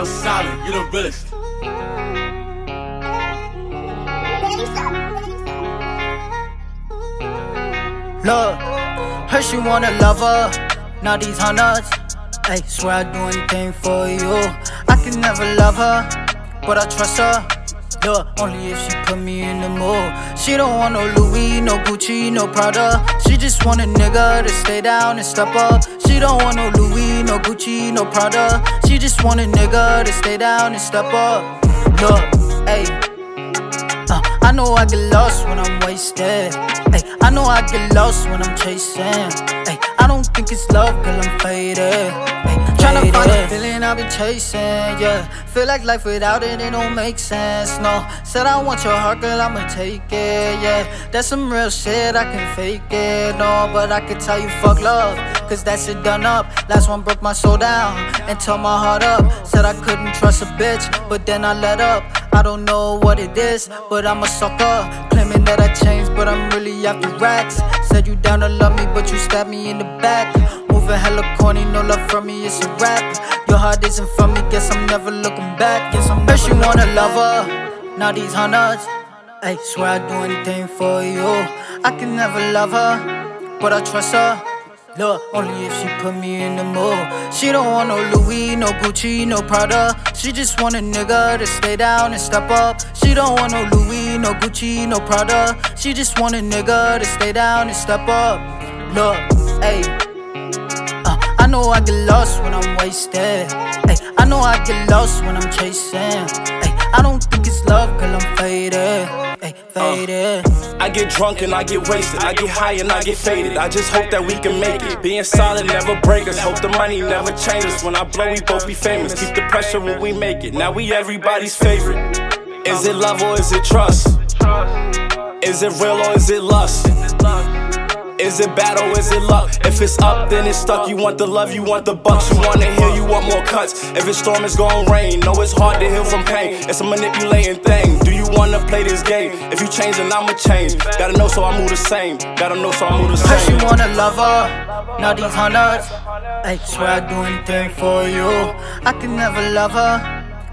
yo solid, you the realest. Look, her she wanna love her, now these hundreds. Hey, swear I'd do anything for you. I can never love her, but I trust her. Look, only if she put me in the mood. She don't want no Louis, no Gucci, no Prada. She just want a nigga to stay down and step up. She don't want no Louis, Gucci, no Prada. She just want a nigga to stay down and step up. Look, hey. Uh, I know I get lost when I'm wasted. I know I get lost when I'm chasing. Ay, I don't think it's love, girl, I'm faded. Ay, tryna find the feeling I've been chasing, yeah. Feel like life without it, it don't make sense, no. Said I want your heart, girl, I'ma take it, yeah. That's some real shit, I can fake it, no. But I can tell you, fuck love, cause that's it done up. Last one broke my soul down and tore my heart up. Said I couldn't trust a bitch, but then I let up. I don't know what it is, but I'm a sucker. That I changed, but I'm really after racks. Said you down to love me, but you stabbed me in the back. Moving hella corny, no love from me, it's a rap. Your heart isn't for me, guess I'm never looking back. Guess I'm Bet you wanna love her, now these hundreds. Ay, swear I'd do anything for you. I can never love her, but I trust her. Look, only if she put me in the mood. She don't want no Louis, no Gucci, no Prada. She just want a nigga to stay down and step up. She don't want no Louis, no Gucci, no Prada. She just want a nigga to stay down and step up. Look, hey. Uh, I know I get lost when I'm wasted. Ay, I know I get lost when I'm chasing. Ay, I don't think it's love, girl, I'm faded. Faded. I get drunk and I get wasted. I get high and I get faded. I just hope that we can make it. Being solid never break us. Hope the money never changes. When I blow, we both be famous. Keep the pressure when we make it. Now we everybody's favorite. Is it love or is it trust? Is it real or is it lust? Is it bad or is it luck? If it's up, then it's stuck. You want the love, you want the bucks. You wanna heal, you want more cuts. If it's storm, it's gonna rain. No, it's hard to heal from pain. It's a manipulating thing. Wanna play this game? If you change, then I'ma change. Gotta know so I move the same. Gotta know so I move the Cause same. you wanna love her, now these hundreds. Ay, swear I'd do anything for you. I can never love her,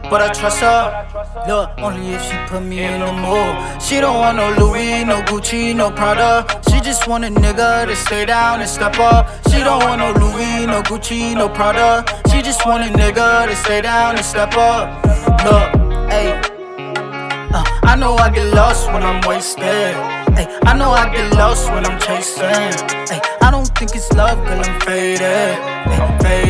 but I trust her. Look, only if she put me in the mood. She don't want no Louis, no Gucci, no Prada. She just want a nigga to stay down and step up. She don't want no Louis, no Gucci, no Prada. She just want a nigga to stay down and step up. Look, ayy. I know I get lost when I'm wasted. Ay, I know I get lost when I'm chasing. Ay, I don't think it's love, girl, I'm faded. Ay, faded.